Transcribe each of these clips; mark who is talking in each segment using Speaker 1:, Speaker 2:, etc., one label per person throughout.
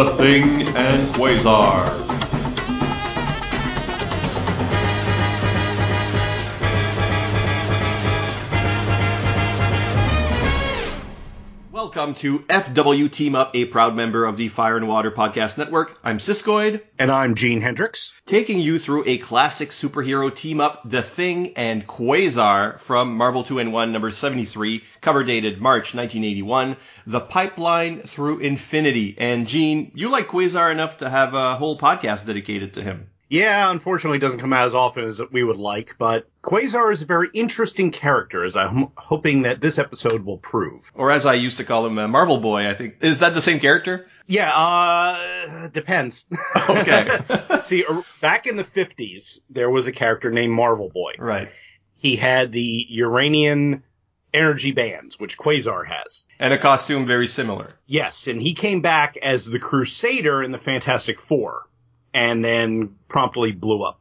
Speaker 1: The Thing and Quasar. Welcome to FW Team Up, a proud member of the Fire and Water Podcast Network. I'm Siskoid.
Speaker 2: And I'm Gene Hendricks.
Speaker 1: Taking you through a classic superhero team up, The Thing and Quasar from Marvel 2 and 1 number 73, cover dated March 1981, The Pipeline Through Infinity. And Gene, you like Quasar enough to have a whole podcast dedicated to him.
Speaker 2: Yeah, unfortunately, it doesn't come out as often as we would like, but Quasar is a very interesting character, as I'm hoping that this episode will prove.
Speaker 1: Or as I used to call him, uh, Marvel Boy, I think. Is that the same character?
Speaker 2: Yeah, uh, depends.
Speaker 1: Okay.
Speaker 2: See, back in the 50s, there was a character named Marvel Boy.
Speaker 1: right.
Speaker 2: He had the Uranian energy bands, which Quasar has.
Speaker 1: And a costume very similar.
Speaker 2: Yes, and he came back as the Crusader in the Fantastic Four, and then promptly blew up.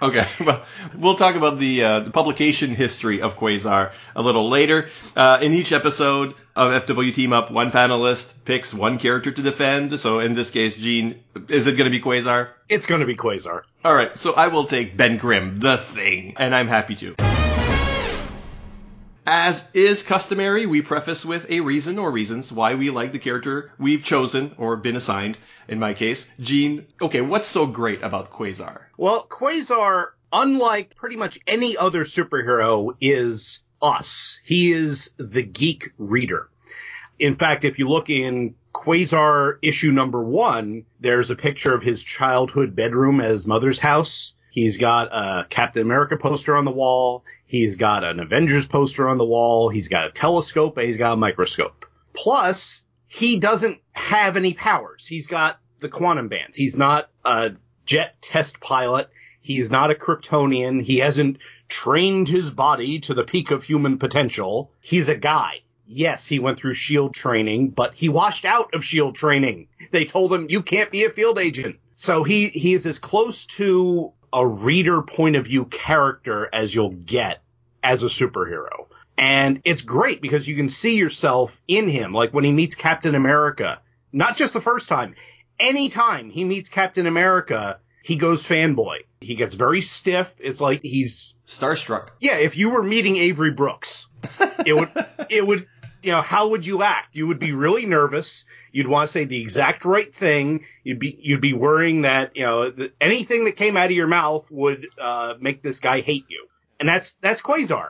Speaker 1: Okay, well, we'll talk about the, uh, the publication history of Quasar a little later. Uh, in each episode of FW Team Up, one panelist picks one character to defend. So in this case, Gene, is it going to be Quasar?
Speaker 2: It's going to be Quasar.
Speaker 1: All right, so I will take Ben Grimm, the thing, and I'm happy to. As is customary, we preface with a reason or reasons why we like the character we've chosen or been assigned. In my case, Gene. Okay, what's so great about Quasar?
Speaker 2: Well, Quasar, unlike pretty much any other superhero, is us. He is the geek reader. In fact, if you look in Quasar issue number one, there's a picture of his childhood bedroom at his mother's house. He's got a Captain America poster on the wall. He's got an Avengers poster on the wall. He's got a telescope and he's got a microscope. Plus, he doesn't have any powers. He's got the quantum bands. He's not a jet test pilot. He's not a Kryptonian. He hasn't trained his body to the peak of human potential. He's a guy. Yes, he went through SHIELD training, but he washed out of SHIELD training. They told him, you can't be a field agent. So he, he is as close to a reader point of view character as you'll get as a superhero. And it's great because you can see yourself in him. Like when he meets Captain America, not just the first time, anytime he meets Captain America, he goes fanboy. He gets very stiff. It's like he's,
Speaker 1: Starstruck.
Speaker 2: yeah, if you were meeting Avery Brooks, it would, it would, you know, how would you act? You would be really nervous. You'd want to say the exact right thing. You'd be, you'd be worrying that, you know, that anything that came out of your mouth would, uh, make this guy hate you. And that's, that's Quasar.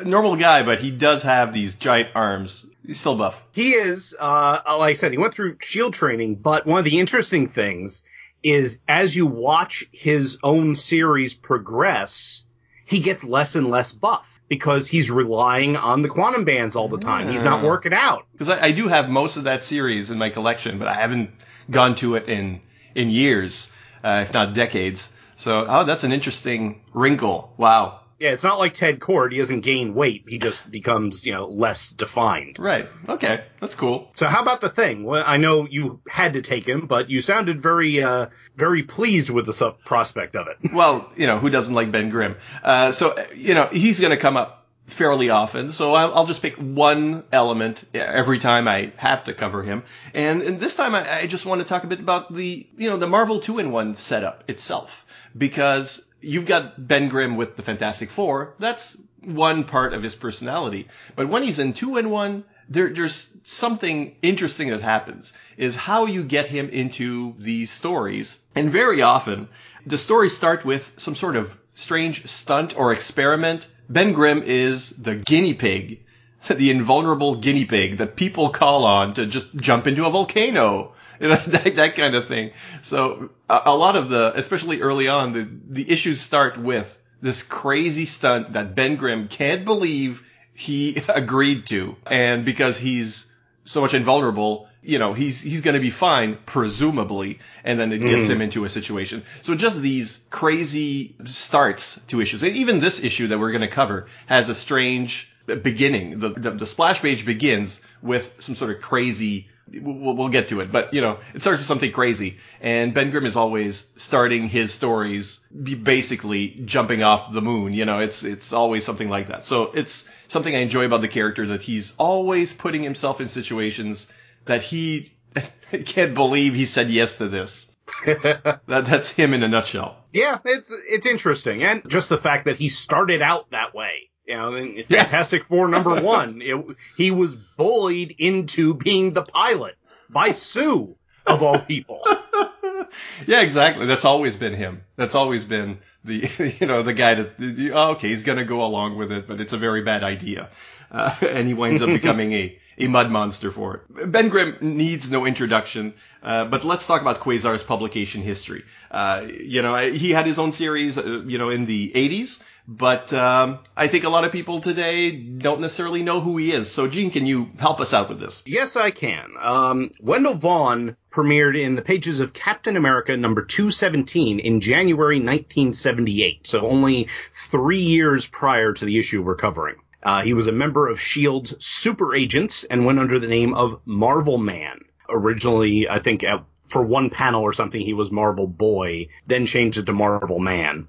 Speaker 1: Normal guy, but he does have these giant arms. He's still buff.
Speaker 2: He is, uh, like I said, he went through SHIELD training, but one of the interesting things is as you watch his own series progress, he gets less and less buff because he's relying on the quantum bands all the time. He's not working out.
Speaker 1: Because I, I do have most of that series in my collection, but I haven't gone to it in in years, uh, if not decades. So, oh, that's an interesting wrinkle. Wow.
Speaker 2: Yeah, it's not like Ted Kord. He doesn't gain weight. He just becomes, you know, less defined.
Speaker 1: Right. Okay. That's cool.
Speaker 2: So how about the thing? Well, I know you had to take him, but you sounded very, uh, very pleased with the sub- prospect of it.
Speaker 1: Well, you know, who doesn't like Ben Grimm? Uh, so, you know, he's going to come up fairly often. So I'll, I'll just pick one element every time I have to cover him. And, and this time I, I just want to talk a bit about the, you know, the Marvel 2-in-1 setup itself. Because you've got Ben Grimm with the Fantastic Four. That's one part of his personality. But when he's in two and one, there, there's something interesting that happens is how you get him into these stories. And very often the stories start with some sort of strange stunt or experiment. Ben Grimm is the guinea pig, the invulnerable guinea pig that people call on to just jump into a volcano. You know, that, that kind of thing. So a, a lot of the, especially early on, the, the issues start with this crazy stunt that Ben Grimm can't believe he agreed to. And because he's so much invulnerable, you know, he's, he's going to be fine, presumably. And then it gets mm-hmm. him into a situation. So just these crazy starts to issues. And even this issue that we're going to cover has a strange beginning. The, the, the splash page begins with some sort of crazy We'll, we'll get to it, but you know, it starts with something crazy. And Ben Grimm is always starting his stories basically jumping off the moon. You know, it's it's always something like that. So it's something I enjoy about the character that he's always putting himself in situations that he can't believe he said yes to this. that, that's him in a nutshell.
Speaker 2: Yeah, it's it's interesting, and just the fact that he started out that way. You know, in Fantastic yeah. Four number one, it, he was bullied into being the pilot by Sue of all people.
Speaker 1: yeah, exactly. That's always been him. That's always been the you know the guy that oh, okay, he's gonna go along with it, but it's a very bad idea, uh, and he winds up becoming a a mud monster for it. Ben Grimm needs no introduction, uh, but let's talk about Quasar's publication history. Uh, you know, he had his own series, uh, you know, in the 80s, but um, I think a lot of people today don't necessarily know who he is. So, Gene, can you help us out with this?
Speaker 2: Yes, I can. Um, Wendell Vaughn premiered in the pages of Captain America number 217 in January 1978, so only three years prior to the issue we're covering. Uh, he was a member of S.H.I.E.L.D.'s super agents and went under the name of Marvel Man. Originally, I think at, for one panel or something, he was Marvel Boy, then changed it to Marvel Man.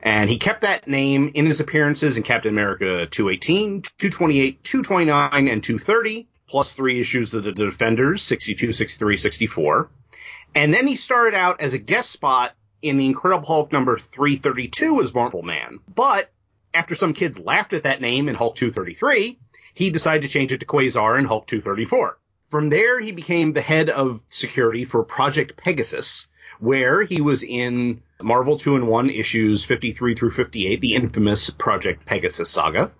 Speaker 2: And he kept that name in his appearances in Captain America 218, 228, 229, and 230, plus three issues of the Defenders, 62, 63, 64. And then he started out as a guest spot in the Incredible Hulk number 332 as Marvel Man. But after some kids laughed at that name in Hulk 233, he decided to change it to Quasar in Hulk 234. From there, he became the head of security for Project Pegasus, where he was in Marvel 2 and 1 issues 53 through 58, the infamous Project Pegasus saga.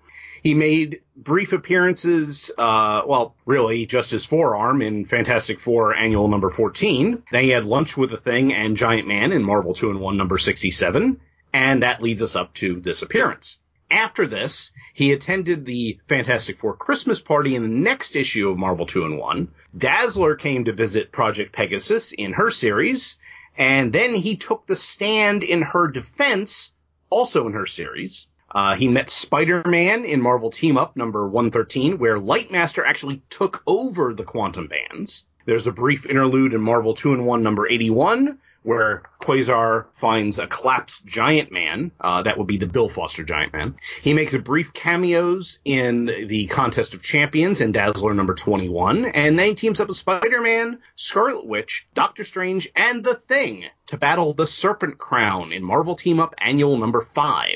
Speaker 2: He made brief appearances, uh, well, really just his forearm in Fantastic Four Annual number 14. Then he had lunch with the Thing and Giant Man in Marvel 2 and 1 number 67. And that leads us up to this appearance. After this, he attended the Fantastic Four Christmas party in the next issue of Marvel 2 and 1. Dazzler came to visit Project Pegasus in her series, and then he took the stand in her defense, also in her series. Uh, he met Spider-Man in Marvel Team Up number 113, where Lightmaster actually took over the quantum bands. There's a brief interlude in Marvel 2 and 1 number 81, where Quasar finds a collapsed giant man. Uh, that would be the Bill Foster giant man. He makes a brief cameos in the Contest of Champions in Dazzler number 21, and then he teams up with Spider-Man, Scarlet Witch, Doctor Strange, and The Thing to battle the Serpent Crown in Marvel Team Up Annual number 5.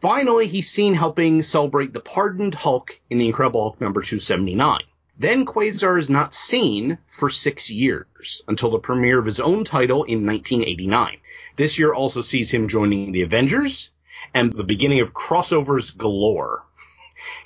Speaker 2: Finally, he's seen helping celebrate the pardoned Hulk in the Incredible Hulk number 279. Then Quasar is not seen for six years until the premiere of his own title in 1989. This year also sees him joining the Avengers and the beginning of crossovers galore.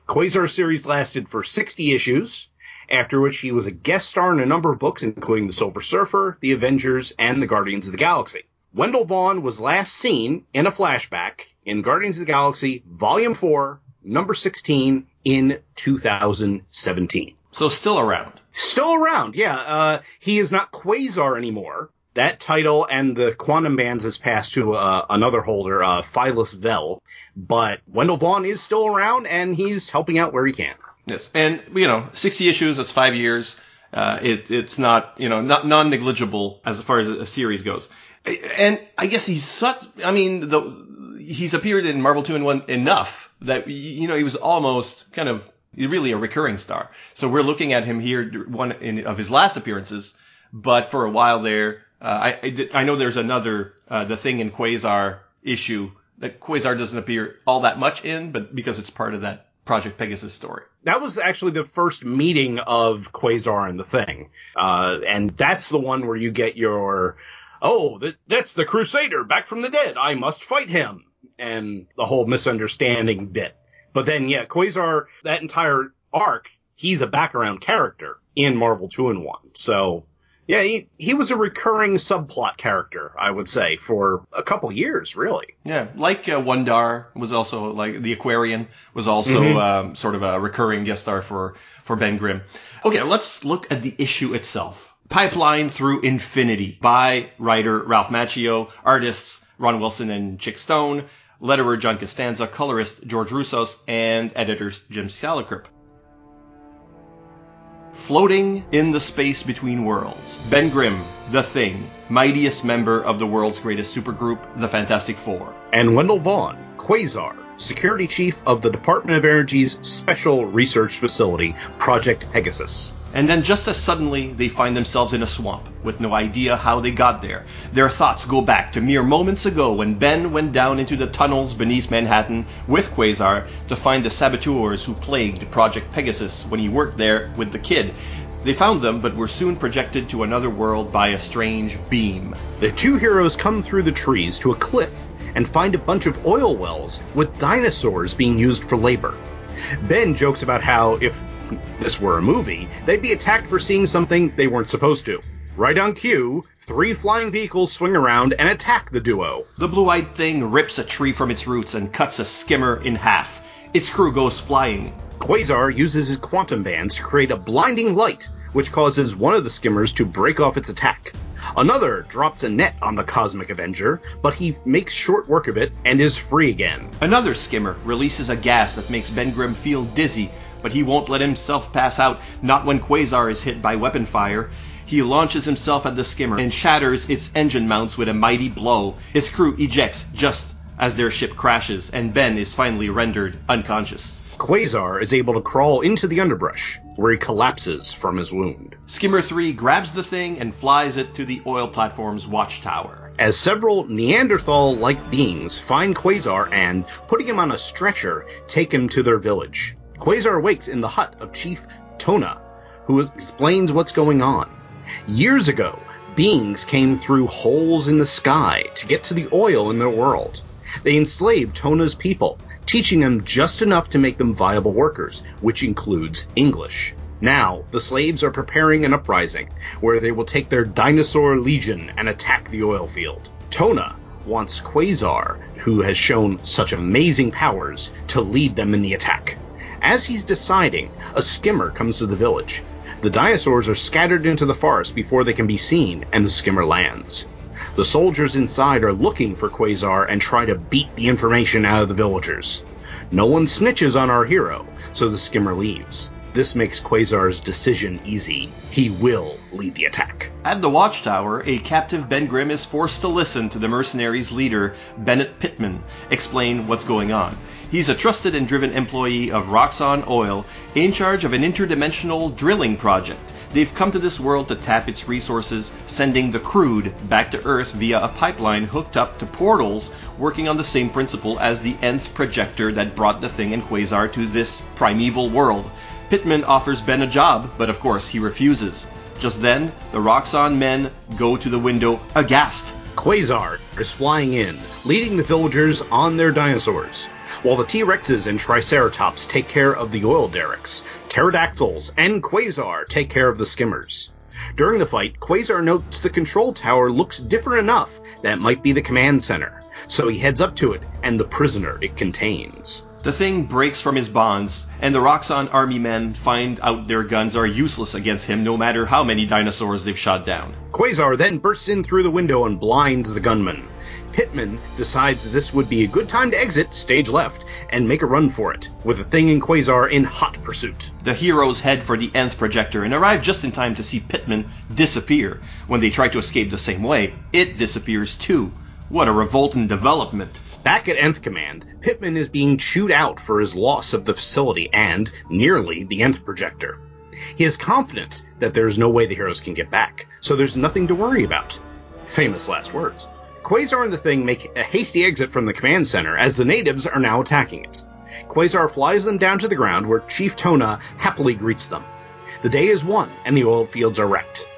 Speaker 2: Quasar series lasted for 60 issues, after which he was a guest star in a number of books, including The Silver Surfer, The Avengers, and The Guardians of the Galaxy. Wendell Vaughn was last seen in a flashback in Guardians of the Galaxy Volume 4, number 16 in 2017.
Speaker 1: So still around.
Speaker 2: Still around, yeah. Uh, he is not Quasar anymore. That title and the Quantum Bands has passed to uh, another holder, uh, Phyllis Vell. But Wendell Vaughn is still around, and he's helping out where he can.
Speaker 1: Yes, and you know, 60 issues. That's five years. Uh, it, it's not you know not non-negligible as far as a series goes. And I guess he's such. I mean, the he's appeared in Marvel two and one enough that you know he was almost kind of really a recurring star. So we're looking at him here, one in, of his last appearances, but for a while there, uh, I, I, know there's another, uh, the thing in Quasar issue that Quasar doesn't appear all that much in, but because it's part of that Project Pegasus story.
Speaker 2: That was actually the first meeting of Quasar and the Thing, uh, and that's the one where you get your, oh, that, that's the Crusader back from the dead. I must fight him, and the whole misunderstanding bit. But then, yeah, Quasar, that entire arc, he's a background character in Marvel 2 and 1. So, yeah, he, he was a recurring subplot character, I would say, for a couple years, really.
Speaker 1: Yeah, like uh, Wundarr was also, like, the Aquarian was also mm-hmm. um, sort of a recurring guest star for, for Ben Grimm. Okay, let's look at the issue itself. Pipeline Through Infinity by writer Ralph Macchio, artists Ron Wilson and Chic Stone, letterer John Costanza, colorist George Roussos, and editors Jim Salicrup. Floating in the space between worlds, Ben Grimm, The Thing, mightiest member of the world's greatest supergroup, the Fantastic Four.
Speaker 2: And Wendell Vaughn, Quasar, security chief of the Department of Energy's Special Research Facility, Project Pegasus.
Speaker 1: And then just as suddenly they find themselves in a swamp with no idea how they got there. Their thoughts go back to mere moments ago when Ben went down into the tunnels beneath Manhattan with Quasar to find the saboteurs who plagued Project Pegasus when he worked there with the kid. They found them, but were soon projected to another world by a strange beam.
Speaker 2: The two heroes come through the trees to a cliff and find a bunch of oil wells with dinosaurs being used for labor. Ben jokes about how if this were a movie, they'd be attacked for seeing something they weren't supposed to. Right on cue, three flying vehicles swing around and attack the duo.
Speaker 1: The blue-eyed thing rips a tree from its roots and cuts a skimmer in half. Its crew goes flying.
Speaker 2: Quasar uses his quantum bands to create a blinding light, which causes one of the skimmers to break off its attack. Another drops a net on the Cosmic Avenger, but he makes short work of it and is free again.
Speaker 1: Another skimmer releases a gas that makes Ben Grimm feel dizzy, but he won't let himself pass out, not when Quasar is hit by weapon fire. He launches himself at the skimmer and shatters its engine mounts with a mighty blow. Its crew ejects just as their ship crashes, and Ben is finally rendered unconscious.
Speaker 2: Quasar is able to crawl into the underbrush, where he collapses from his wound.
Speaker 1: Skimmer 3 grabs the thing and flies it to the oil platform's watchtower.
Speaker 2: As several Neanderthal like beings find Quasar and, putting him on a stretcher, take him to their village. Quasar wakes in the hut of Chief Tona, who explains what's going on. Years ago, beings came through holes in the sky to get to the oil in their world. They enslaved Tona's people, teaching them just enough to make them viable workers, which includes English. Now, the slaves are preparing an uprising, where they will take their dinosaur legion and attack the oil field. Tona wants Quasar, who has shown such amazing powers, to lead them in the attack. As he's deciding, a skimmer comes to the village. The dinosaurs are scattered into the forest before they can be seen, and the skimmer lands. The soldiers inside are looking for Quasar and try to beat the information out of the villagers. No one snitches on our hero, so the skimmer leaves. This makes Quasar's decision easy. He will lead the attack.
Speaker 1: At the watchtower, a captive Ben Grimm is forced to listen to the mercenaries' leader, Bennett Pittman, explain what's going on. He's a trusted and driven employee of Roxxon Oil in charge of an interdimensional drilling project. They've come to this world to tap its resources, sending the crude back to Earth via a pipeline hooked up to portals working on the same principle as the nth projector that brought the thing and Quasar to this primeval world. Pittman offers Ben a job, but of course he refuses. Just then, the Roxxon men go to the window aghast.
Speaker 2: Quasar is flying in, leading the villagers on their dinosaurs while the T-Rexes and Triceratops take care of the oil derricks, pterodactyls and Quasar take care of the skimmers. During the fight, Quasar notes the control tower looks different enough that might be the command center, so he heads up to it and the prisoner it contains.
Speaker 1: The thing breaks from his bonds, and the Roxxon army men find out their guns are useless against him no matter how many dinosaurs they've shot down.
Speaker 2: Quasar then bursts in through the window and blinds the gunman. Pittman decides this would be a good time to exit, stage left, and make a run for it, with the Thing and Quasar in hot pursuit.
Speaker 1: The heroes head for the nth projector and arrive just in time to see Pittman disappear. When they try to escape the same way, it disappears too. What a revolting development.
Speaker 2: Back at Nth Command, Pittman is being chewed out for his loss of the facility and, nearly, the Nth projector. He is confident that there is no way the heroes can get back, so there's nothing to worry about. Famous last words. Quasar and the Thing make a hasty exit from the command center as the natives are now attacking it. Quasar flies them down to the ground where Chief Tona happily greets them. The day is won and the oil fields are wrecked.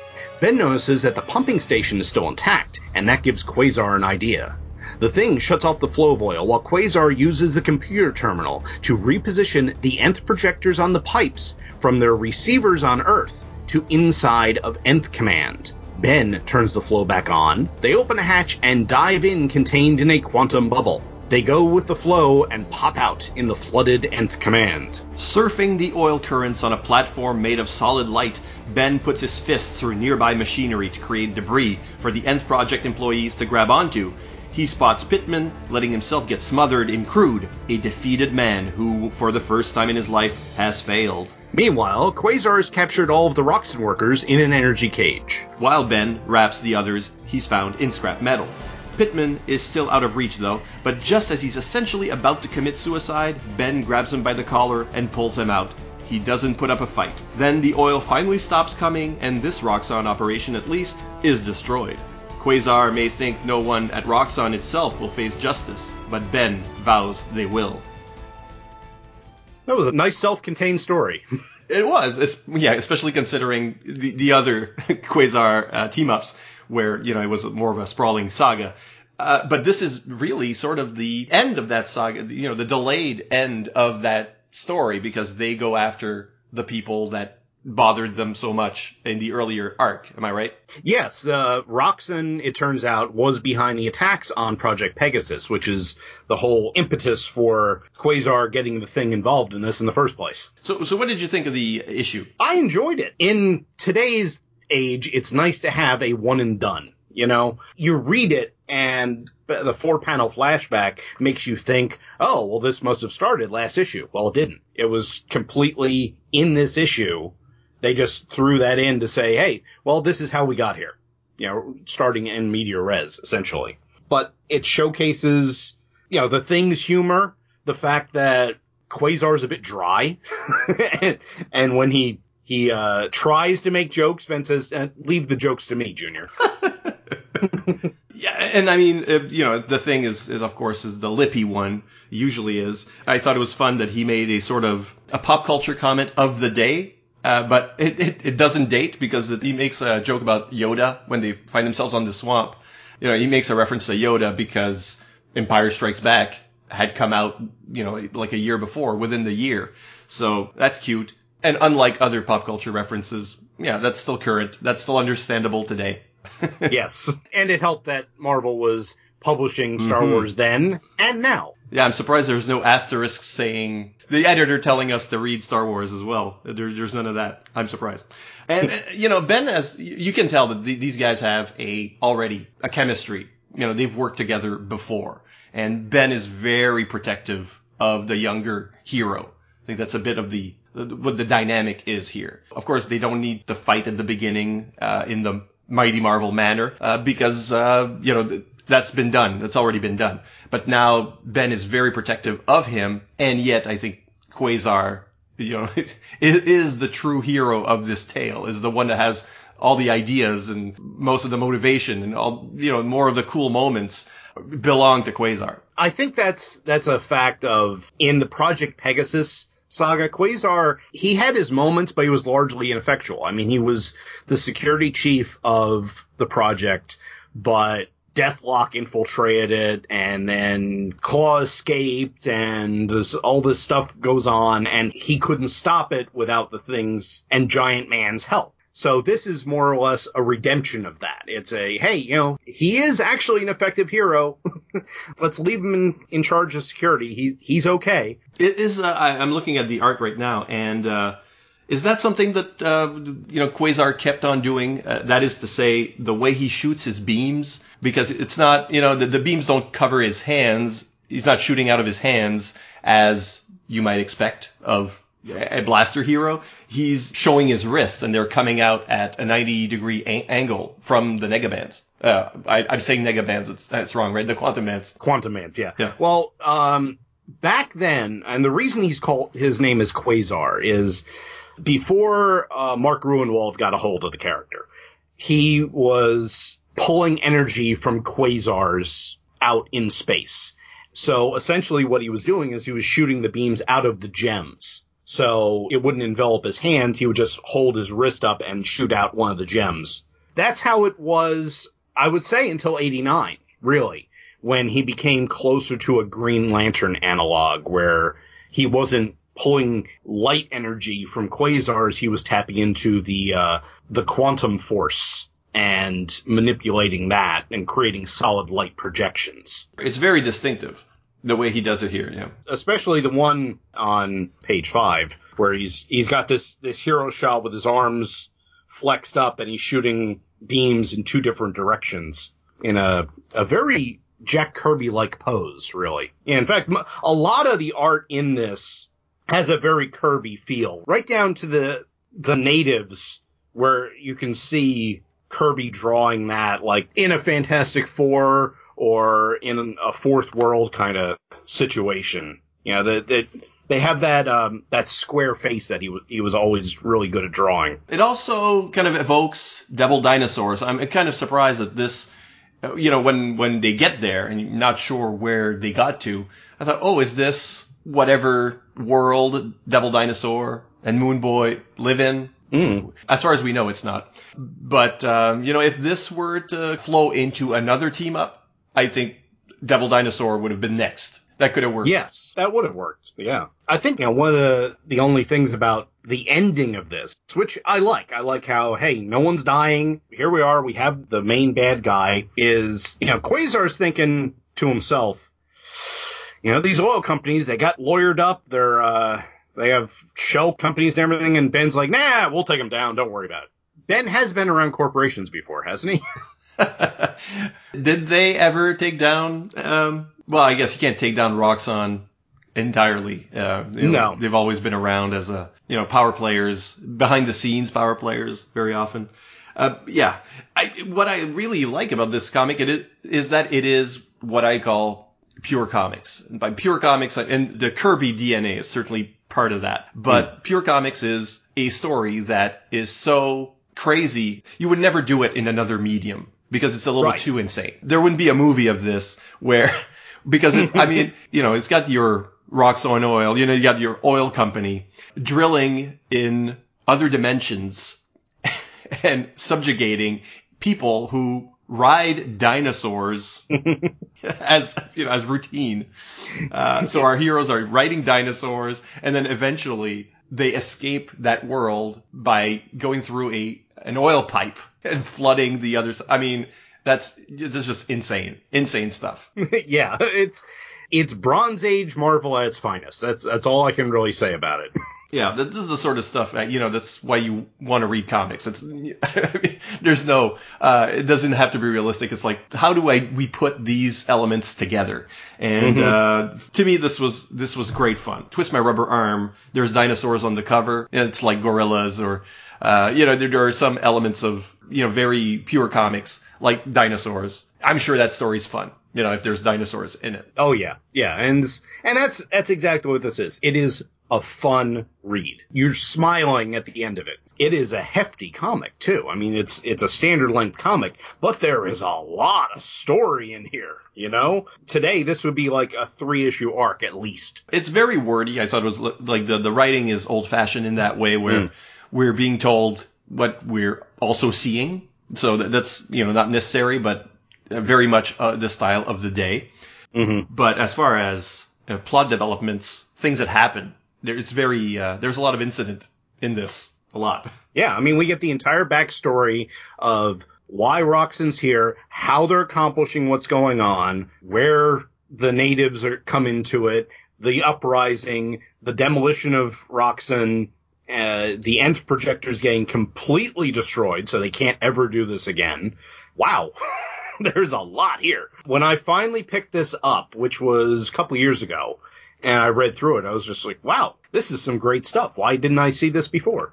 Speaker 2: Ben notices that the pumping station is still intact, and that gives Quasar an idea. The thing shuts off the flow of oil while Quasar uses the computer terminal to reposition the nth projectors on the pipes from their receivers on Earth to inside of nth command. Ben turns the flow back on. They open a hatch and dive in contained in a quantum bubble. They go with the flow and pop out in the flooded nth command.
Speaker 1: Surfing the oil currents on a platform made of solid light, Ben puts his fists through nearby machinery to create debris for the nth project employees to grab onto. He spots Pittman, letting himself get smothered in crude, a defeated man who, for the first time in his life, has failed.
Speaker 2: Meanwhile, Quasar has captured all of the Roxxon workers in an energy cage.
Speaker 1: While Ben wraps the others he's found in scrap metal. Pittman is still out of reach though, but just as he's essentially about to commit suicide, Ben grabs him by the collar and pulls him out. He doesn't put up a fight. Then the oil finally stops coming, and this Roxxon operation, at least, is destroyed. Quasar may think no one at Roxxon itself will face justice, but Ben vows they will.
Speaker 2: That was a nice self-contained story.
Speaker 1: It was, yeah, especially considering the, the other Quasar uh, team-ups where, you know, it was more of a sprawling saga. Uh, but this is really sort of the end of that saga, you know, the delayed end of that story because they go after the people that bothered them so much in the earlier arc. Am I right?
Speaker 2: Yes, uh, Roxxon, it turns out, was behind the attacks on Project Pegasus, which is the whole impetus for Quasar getting the thing involved in this in the first place.
Speaker 1: So, so what did you think of the issue?
Speaker 2: I enjoyed it. In today's age, it's nice to have a one and done. You know, you read it and the four panel flashback makes you think, oh, well, this must have started last issue. Well, it didn't. It was completely in this issue. They just threw that in to say, hey, well, this is how we got here. You know, starting in media res, essentially. But it showcases, you know, the thing's humor, the fact that Quasar's a bit dry, and, and when he he uh, tries to make jokes. Ben says, uh, "Leave the jokes to me, Junior."
Speaker 1: yeah, and I mean, uh, you know, the thing is, is of course, is the lippy one. Usually is. I thought it was fun that he made a sort of a pop culture comment of the day. Uh, but it, it, it, doesn't date because it, he makes a joke about Yoda when they find themselves on the swamp. You know, he makes a reference to Yoda because Empire Strikes Back had come out, you know, like a year before, within the year. So that's cute. And unlike other pop culture references, yeah, that's still current. That's still understandable today.
Speaker 2: yes. And it helped that Marvel was publishing Star mm-hmm. Wars then and now.
Speaker 1: Yeah, I'm surprised there's no asterisk saying the editor telling us to read Star Wars as well. There, there's none of that. I'm surprised. And you know, Ben has you can tell that these guys have a already a chemistry. You know, they've worked together before, and Ben is very protective of the younger hero. I think that's a bit of the what the dynamic is here. Of course, they don't need to fight at the beginning uh, in the Mighty Marvel manner uh, because uh, you know that's been done. That's already been done. But now Ben is very protective of him, and yet I think Quasar, you know, is the true hero of this tale. Is the one that has all the ideas and most of the motivation and all you know more of the cool moments belong to Quasar.
Speaker 2: I think that's that's a fact of in the Project Pegasus saga. Quasar, he had his moments, but he was largely ineffectual. I mean, he was the security chief of the project, but Deathlok infiltrated it, and then Claw escaped, and this, all this stuff goes on, and he couldn't stop it without the things and Giant Man's help. So this is more or less a redemption of that. It's a, hey, you know, he is actually an effective hero. Let's leave him in, in charge of security. He, he's okay.
Speaker 1: It is, uh, I, am looking at the art right now and, uh, is that something that uh, you know Quasar kept on doing? Uh, that is to say, the way he shoots his beams, because it's not you know the, the beams don't cover his hands. He's not shooting out of his hands as you might expect of a blaster hero, he's showing his wrists and they're coming out at a 90 degree a- angle from the negabands. Uh, I, am saying negabands, it's, that's wrong, right? The quantum bands.
Speaker 2: Quantum bands, yeah. yeah. Well, um, back then, and the reason he's called, his name is Quasar is before, uh, Mark Gruenwald got a hold of the character, he was pulling energy from quasars out in space. So essentially what he was doing is he was shooting the beams out of the gems so it wouldn't envelop his hands. He would just hold his wrist up and shoot out one of the gems. That's how it was, I would say, until 89, really, when he became closer to a Green Lantern analog where he wasn't pulling light energy from quasars, he was tapping into the, uh, the quantum force and manipulating that and creating solid light projections.
Speaker 1: It's very distinctive the way he does it here, yeah.
Speaker 2: Especially the one on page five where he's he's got this this hero shot with his arms flexed up and he's shooting beams in two different directions in a a very Jack Kirby like pose, really. In fact, a lot of the art in this has a very Kirby feel, right down to the the natives where you can see Kirby drawing that like in a Fantastic Four or in a fourth world kind of situation. You know, that that they have that um, that square face that he was he was always really good at drawing.
Speaker 1: It also kind of evokes devil dinosaurs. I'm kind of surprised that this, you know, when when they get there and not sure where they got to, I thought, oh, is this whatever world Devil Dinosaur and Moon Boy live in?
Speaker 2: Mm.
Speaker 1: As far as we know, it's not. But um, you know, if this were to flow into another team up, I think Devil Dinosaur would have been next. That could have worked.
Speaker 2: Yes, that would have worked. Yeah. I think you know, one of the, the only things about the ending of this, which I like, I like how, hey, no one's dying. Here we are. We have the main bad guy is, you know, Quasar's thinking to himself, you know, these oil companies, they got lawyered up. They're, uh, they have shell companies and everything. And Ben's like, nah, we'll take them down. Don't worry about it. Ben has been around corporations before, hasn't he?
Speaker 1: Did they ever take down? Um, well, I guess you can't take down Roxxon entirely. Uh, you know,
Speaker 2: No.
Speaker 1: they've always been around as a you know power players, behind the scenes power players, very often. Uh, yeah, I, what I really like about this comic it is, is that it is what I call pure comics. And by pure comics, and the Kirby DNA is certainly part of that. But pure comics is a story that is so crazy you would never do it in another medium because it's a little
Speaker 2: Right.
Speaker 1: too insane. There wouldn't be a movie of this where because it, I mean, you know, it's got your Roxxon oil, you know, you got your oil company drilling in other dimensions and subjugating people who ride dinosaurs as you know as routine. Uh, so our heroes are riding dinosaurs, and then eventually they escape that world by going through a an oil pipe and flooding the others. I mean, that's that's just insane, insane stuff.
Speaker 2: yeah, it's it's Bronze Age Marvel at its finest. That's that's all I can really say about it.
Speaker 1: Yeah, this is the sort of stuff that, you know, that's why you want to read comics. It's, I mean, there's no, uh, it doesn't have to be realistic. It's like, how do I, we put these elements together? And, uh, to me, this was, this was great fun. Twist my rubber arm. There's dinosaurs on the cover. and It's like gorillas or, uh, you know, there, there are some elements of, you know, very pure comics like dinosaurs. I'm sure that story's fun. You know, if there's dinosaurs in it.
Speaker 2: Oh yeah, yeah, and and that's that's exactly what this is. It is a fun read. You're smiling at the end of it. It is a hefty comic too. I mean, it's it's a standard length comic, but there is a lot of story in here. You know, today this would be like a three issue arc at least.
Speaker 1: it's very wordy. I thought it was like the, the writing is old fashioned in that way where we're being told what we're also seeing. So that, that's, you know, not necessary, but very much uh, the style of the day.
Speaker 2: Mm-hmm.
Speaker 1: But as far as uh, plot developments, things that happen, there, it's very, uh, there's a lot of incident in this. A lot.
Speaker 2: Yeah, I mean, we get the entire backstory of why Roxxon's here, how they're accomplishing what's going on, where the natives are come into it, the uprising, the demolition of Roxxon, uh, the nth projectors getting completely destroyed, so they can't ever do this again. Wow. There's a lot here. When I finally picked this up, which was a couple years ago, and I read through it, I was just like, wow, this is some great stuff. Why didn't I see this before?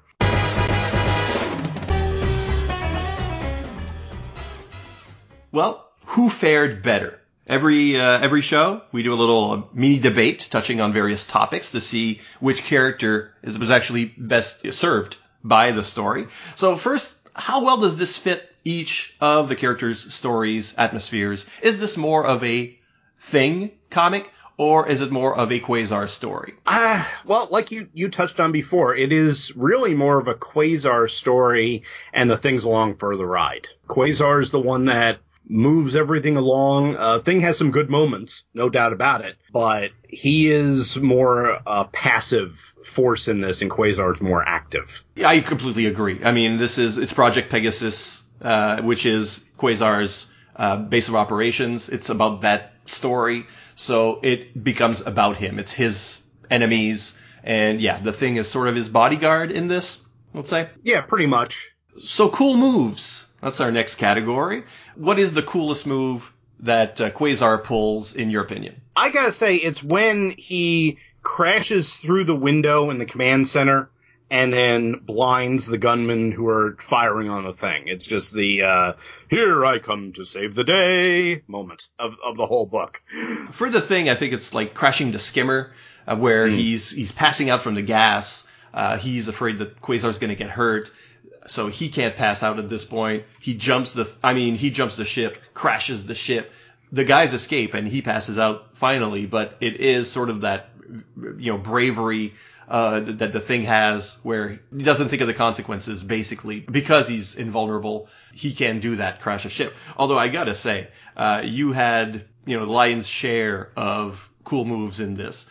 Speaker 1: Well, who fared better? Every uh, every show, we do a little uh, mini debate touching on various topics to see which character is, was actually best served by the story. So first, how well does this fit each of the characters' stories, atmospheres? Is this more of a thing comic, or is it more of a Quasar story?
Speaker 2: Ah, well, like you, you touched on before, it is really more of a Quasar story and the things along for the ride. Quasar is the one that moves everything along. Uh, Thing has some good moments, no doubt about it, but he is more a passive force in this and Quasar is more active.
Speaker 1: I completely agree. I mean, this is it's Project Pegasus, uh, which is Quasar's uh, base of operations. It's about that story, so it becomes about him. It's his enemies, and yeah, the thing is sort of his bodyguard in this. Let's say.
Speaker 2: Yeah, pretty much.
Speaker 1: So cool moves. That's our next category. What is the coolest move that uh, Quasar pulls, in your opinion?
Speaker 2: I gotta say, it's when he crashes through the window in the command center and then blinds the gunmen who are firing on the thing. It's just the uh, "Here I come to save the day" moment of, of the whole book.
Speaker 1: For the thing, I think it's like crashing the skimmer, uh, where mm. he's he's passing out from the gas. Uh, he's afraid that Quasar's going to get hurt, so he can't pass out at this point. He jumps the, I mean, he jumps the ship, crashes the ship. The guys escape and he passes out finally, but it is sort of that, you know, bravery uh, that the thing has where he doesn't think of the consequences basically because he's invulnerable. He can do that, crash a ship. Although I gotta say, uh, you had, you know, the lion's share of cool moves in this.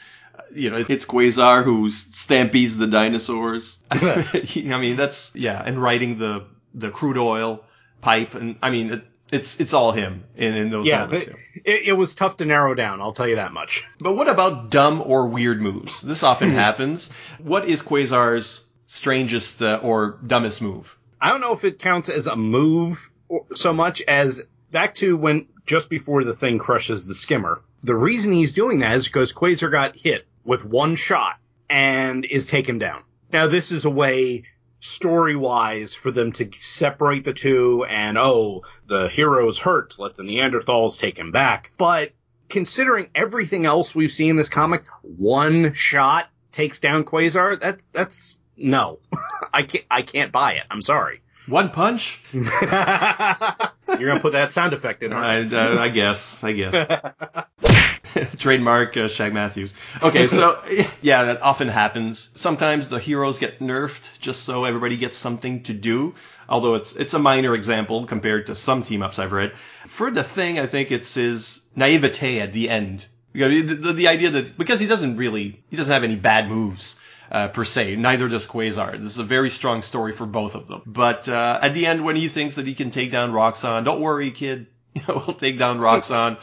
Speaker 1: You know, it's Quasar who stampedes the dinosaurs. I mean, that's, yeah, and riding the, the crude oil pipe. And I mean, it's it's all him in, in those
Speaker 2: yeah,
Speaker 1: moments.
Speaker 2: It, it, was tough to narrow down. I'll tell you that much.
Speaker 1: But what about dumb or weird moves? This often hmm. happens. What is Quasar's strangest uh, or dumbest move?
Speaker 2: I don't know if it counts as a move so much as back to when just before the thing crushes the skimmer. The reason he's doing that is because Quasar got hit with one shot and is taken down. Now this is a way story wise for them to separate the two and oh the hero's hurt let the neanderthals take him back. But considering everything else we've seen in this comic one shot takes down quasar that that's no. I can't i can't buy it. I'm sorry.
Speaker 1: One punch?
Speaker 2: You're gonna put that sound effect in
Speaker 1: I, uh, I guess. I guess Trademark uh, Shag Matthews. Okay, so yeah, that often happens. Sometimes the heroes get nerfed just so everybody gets something to do. Although it's it's a minor example compared to some team ups I've read. For the thing, I think it's his naivete at the end. You know, the, the, the idea that because he doesn't really he doesn't have any bad moves. Uh, per se. Neither does Quasar. This is a very strong story for both of them. But uh, at the end, when he thinks that he can take down Roxxon, don't worry, kid. We'll take down Roxxon.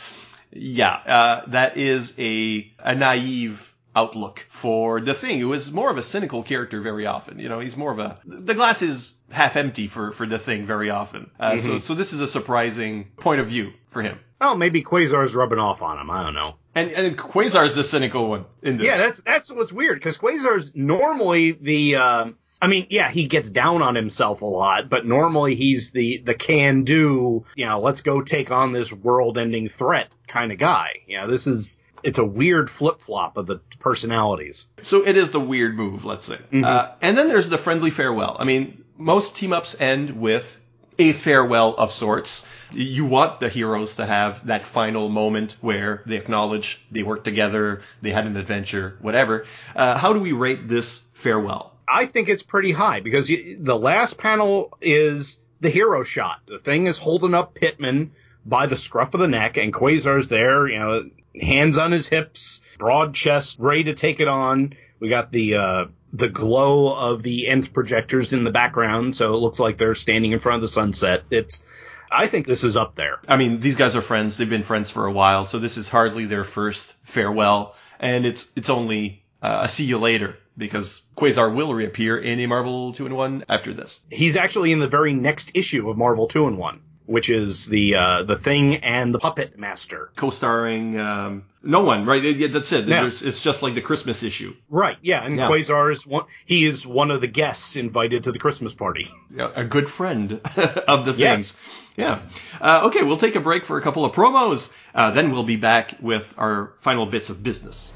Speaker 1: Yeah, uh, that is a a naive outlook for the thing who is more of a cynical character very often. You know, he's more of a the glass is half empty for for the thing very often. Uh, mm-hmm. So so this is a surprising point of view for him.
Speaker 2: Oh, maybe Quasar's rubbing off on him. I don't know.
Speaker 1: And and Quasar's the cynical one in this.
Speaker 2: Yeah, that's that's what's weird because Quasar's normally the. Uh, I mean, yeah, he gets down on himself a lot, but normally he's the the can do, you know, let's go take on this world ending threat kind of guy. You know, this is it's a weird flip flop of the personalities.
Speaker 1: So it is the weird move, let's say. Mm-hmm. Uh, and then there's the friendly farewell. I mean, most team ups end with a farewell of sorts. You want the heroes to have that final moment where they acknowledge they worked together, they had an adventure, whatever. Uh, how do we rate this farewell?
Speaker 2: I think it's pretty high because the last panel is the hero shot. The thing is holding up Pittman by the scruff of the neck, and Quasar's there, you know, hands on his hips, broad chest, ready to take it on. We got the uh, the glow of the nth projectors in the background, so it looks like they're standing in front of the sunset. It's I think this is up there.
Speaker 1: I mean, these guys are friends. They've been friends for a while, so this is hardly their first farewell, and it's it's only uh, a see you later because Quasar will reappear in a Marvel 2 in 1 after this.
Speaker 2: He's actually in the very next issue of Marvel 2 in 1 which is the uh, the thing and the puppet master.
Speaker 1: Co-starring um, no one right? Yeah, that's it. Yeah. it's just like the christmas issue.
Speaker 2: Right yeah and yeah. quasar is one he is one of the guests invited to the christmas party.
Speaker 1: Yeah, a good friend of the things. Yes. yeah. Uh, okay we'll take a break for a couple of promos. Uh, then we'll be back with our final bits of business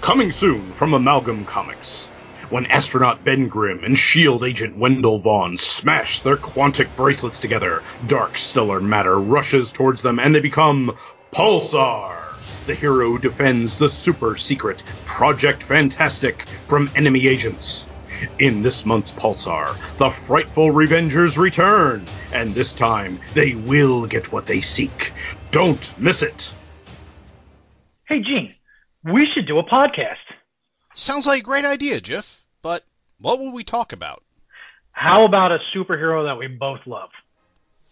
Speaker 2: Coming soon from Amalgam Comics. When astronaut Ben Grimm and SHIELD agent Wendell Vaughn smash their quantic bracelets together, dark stellar matter rushes towards them and they become Pulsar. The hero defends the super secret Project Fantastic from enemy agents. In this month's Pulsar, the frightful Revengers return, and this time they will get what they seek. Don't miss it!
Speaker 3: Hey, Gene, we should do a podcast.
Speaker 4: Sounds like a great idea, Jeff. But what will we talk about?
Speaker 3: How about a superhero that we both love?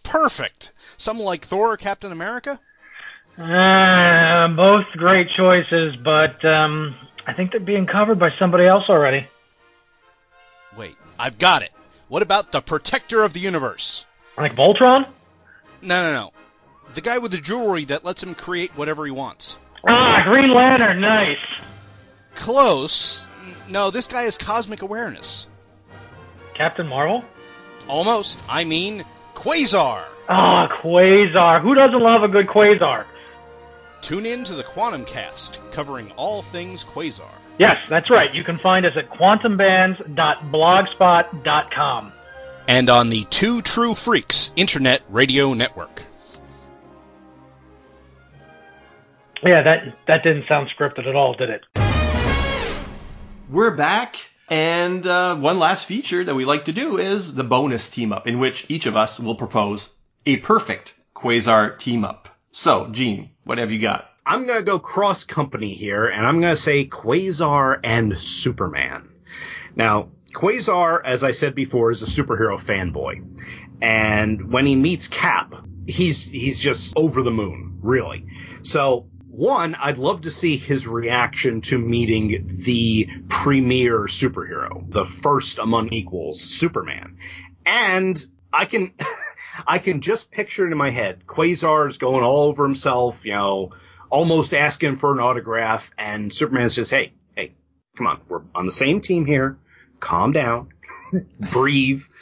Speaker 4: Perfect. Someone like Thor or Captain America?
Speaker 3: Uh, both great choices, but um, I think they're being covered by somebody else already.
Speaker 4: Wait, I've got it. What about the Protector of the Universe?
Speaker 3: Like Voltron?
Speaker 4: No, no, no. The guy with the jewelry that lets him create whatever he wants.
Speaker 3: Ah, Green Lantern, nice.
Speaker 4: Close. No, this guy has cosmic awareness.
Speaker 3: Captain Marvel?
Speaker 4: Almost. I mean, Quasar.
Speaker 3: Ah, Quasar. Who doesn't love a good Quasar?
Speaker 4: Tune in to the Quantum Cast, covering all things Quasar.
Speaker 3: Yes, that's right. You can find us at quantumbands.blogspot.com.
Speaker 4: And on the Two True Freaks Internet Radio Network.
Speaker 3: Yeah, that that didn't sound scripted at all, did it?
Speaker 1: We're back, and uh, one last feature that we like to do is the bonus team up, in which each of us will propose a perfect Quasar team up. So, Gene, what have you got?
Speaker 2: I'm going to go cross company here, and I'm going to say Quasar and Superman. Now, Quasar, as I said before, is a superhero fanboy. And when he meets Cap, he's he's just over the moon, really. So one, I'd love to see his reaction to meeting the premier superhero, the first among equals, Superman. And I can I can just picture it in my head. Quasar's going all over himself, you know, almost asking for an autograph, and Superman says, Hey, hey, come on, we're on the same team here. Calm down. Breathe.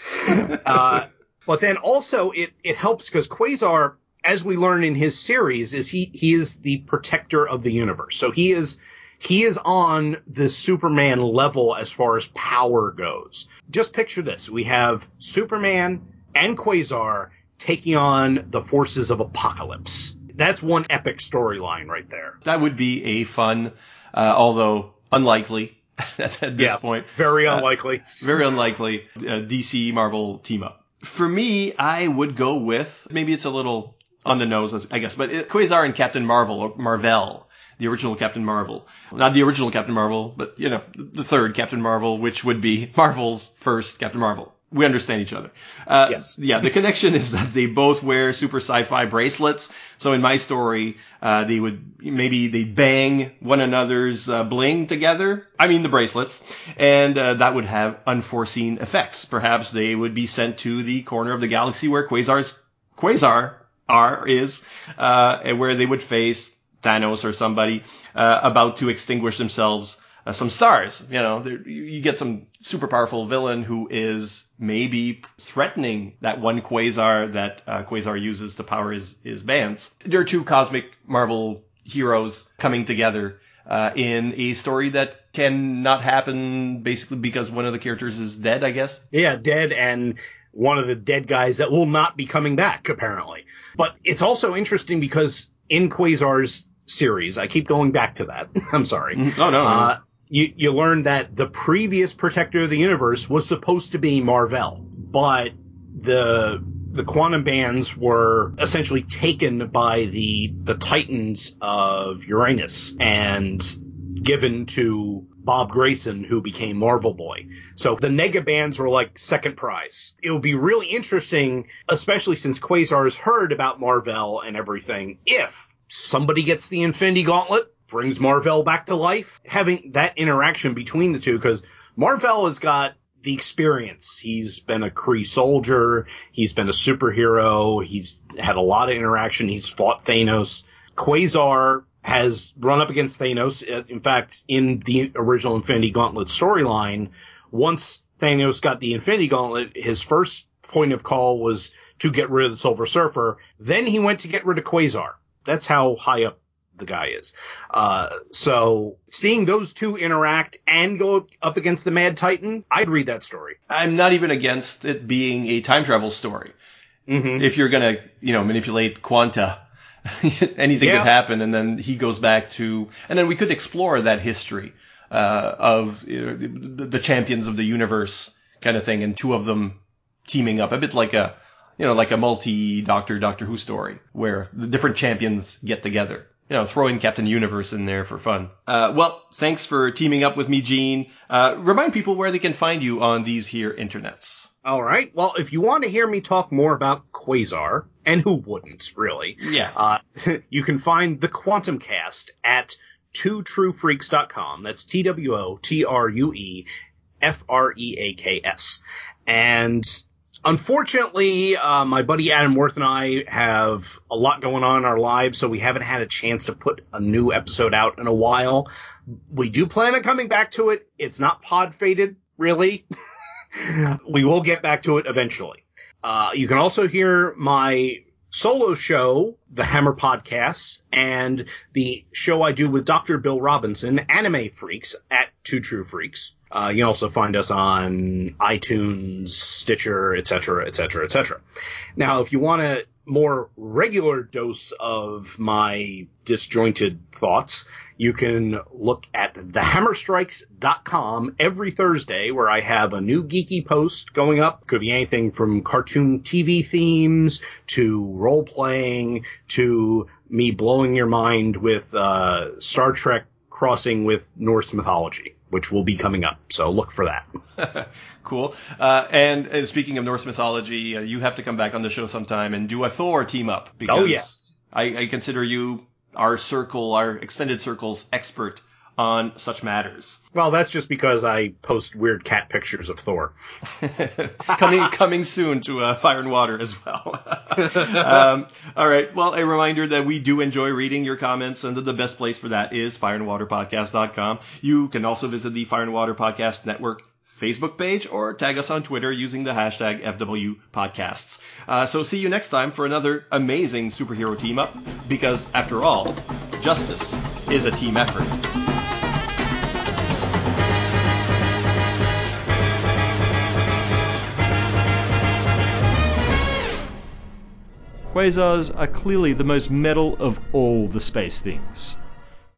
Speaker 2: Uh, but then also it, it helps because Quasar as we learn in his series, is he he is the protector of the universe. So he is he is on the Superman level as far as power goes. Just picture this: we have Superman and Quasar taking on the forces of Apokolips. That's one epic storyline right there.
Speaker 1: That would be a fun, uh, although unlikely at this
Speaker 2: Yeah,
Speaker 1: point.
Speaker 2: Very unlikely.
Speaker 1: Very unlikely uh, DC Marvel team up. For me, I would go with maybe it's a little on the nose, I guess, but it, Quasar and Captain Marvel or Marvel, the original Captain Marvel, not the original Captain Marvel, but you know the third Captain Marvel, which would be Marvel's first Captain Marvel. We understand each other. Uh,
Speaker 2: Yes.
Speaker 1: Yeah, the connection is that they both wear super sci-fi bracelets. So in my story, uh, they would maybe they bang one another's uh, bling together. I mean the bracelets, and uh, that would have unforeseen effects. Perhaps they would be sent to the corner of the galaxy where Quasar's Quasar are is, uh, where they would face Thanos or somebody uh, about to extinguish themselves. Uh, some stars, you know, you get some super powerful villain who is maybe threatening that one quasar that uh, Quasar uses to power his, his bands. There are two cosmic Marvel heroes coming together uh, in a story that cannot happen basically because one of the characters is dead, I guess.
Speaker 2: Yeah, dead and one of the dead guys that will not be coming back, apparently. But it's also interesting because in Quasar's series, I keep going back to that. I'm sorry.
Speaker 1: Oh no,
Speaker 2: Uh, you, you learn that the previous protector of the universe was supposed to be Marvel, but the the quantum bands were essentially taken by the the titans of Uranus and given to Bob Grayson, who became Marvel Boy. So the Nega bands were like second prize. It would be really interesting, especially since Quasar has heard about Marvel and everything, if somebody gets the Infinity Gauntlet, brings Marvel back to life, having that interaction between the two, because Marvel has got the experience. He's been a Kree soldier. He's been a superhero. He's had a lot of interaction. He's fought Thanos. Quasar has run up against Thanos. Uh, In fact, in the original Infinity Gauntlet storyline, once Thanos got the Infinity Gauntlet, his first point of call was to get rid of the Silver Surfer. Then he went to get rid of Quasar. That's how high up the guy is. Uh, so seeing those two interact and go up against the Mad Titan, I'd read that story.
Speaker 1: I'm not even against it being a time travel story.
Speaker 2: Mm-hmm.
Speaker 1: If you're gonna, you know, manipulate quanta, anything
Speaker 2: Yeah.
Speaker 1: could happen, and then he goes back to, and then we could explore that history uh, of uh, the champions of the universe kind of thing, and two of them teaming up, a bit like a, you know, like a multi-Doctor Doctor Who story where the different champions get together. You know, throw in Captain Universe in there for fun. Uh, well, thanks for teaming up with me, Gene. Uh, remind people where they can find you on these here internets.
Speaker 2: All right. Well, if you want to hear me talk more about Quasar, and who wouldn't, really,
Speaker 1: Yeah.
Speaker 2: uh, you can find the Quantum Cast at twotruefreaks.com. That's T W O T R U E F R E A K S. And unfortunately, uh, my buddy Adam Worth and I have a lot going on in our lives, so we haven't had a chance to put a new episode out in a while. We do plan on coming back to it. It's not pod faded, really. we will get back to it eventually. Uh, you can also hear my solo show, the Hammer Podcasts, and the show I do with Dr. Bill Robinson, Anime Freaks, at Two True Freaks. Uh, you can also find us on iTunes, Stitcher, etc., etc., etc. Now, if you want a more regular dose of my disjointed thoughts, you can look at thehammerstrikes.com every Thursday where I have a new geeky post going up. Could be anything from cartoon TV themes to role playing to me blowing your mind with uh, Star Trek crossing with Norse mythology, which will be coming up. So look for that.
Speaker 1: cool. Uh, and, and, speaking of Norse mythology, uh, you have to come back on the show sometime and do a Thor team up. Because
Speaker 2: oh yes.
Speaker 1: I, I consider you our circle, our extended circle's expert on such matters.
Speaker 2: Well, that's just because I post weird cat pictures of Thor.
Speaker 1: coming coming soon to uh, Fire and Water as well. um, all right. Well, a reminder that we do enjoy reading your comments, and that the best place for that is fireandwaterpodcast.com. You can also visit the Fire and Water Podcast Network Facebook page or tag us on Twitter using the hashtag FW Podcasts. Uh, so see you next time for another amazing superhero team up, because after all, justice is a team effort.
Speaker 5: Quasars are clearly the most metal of all the space things.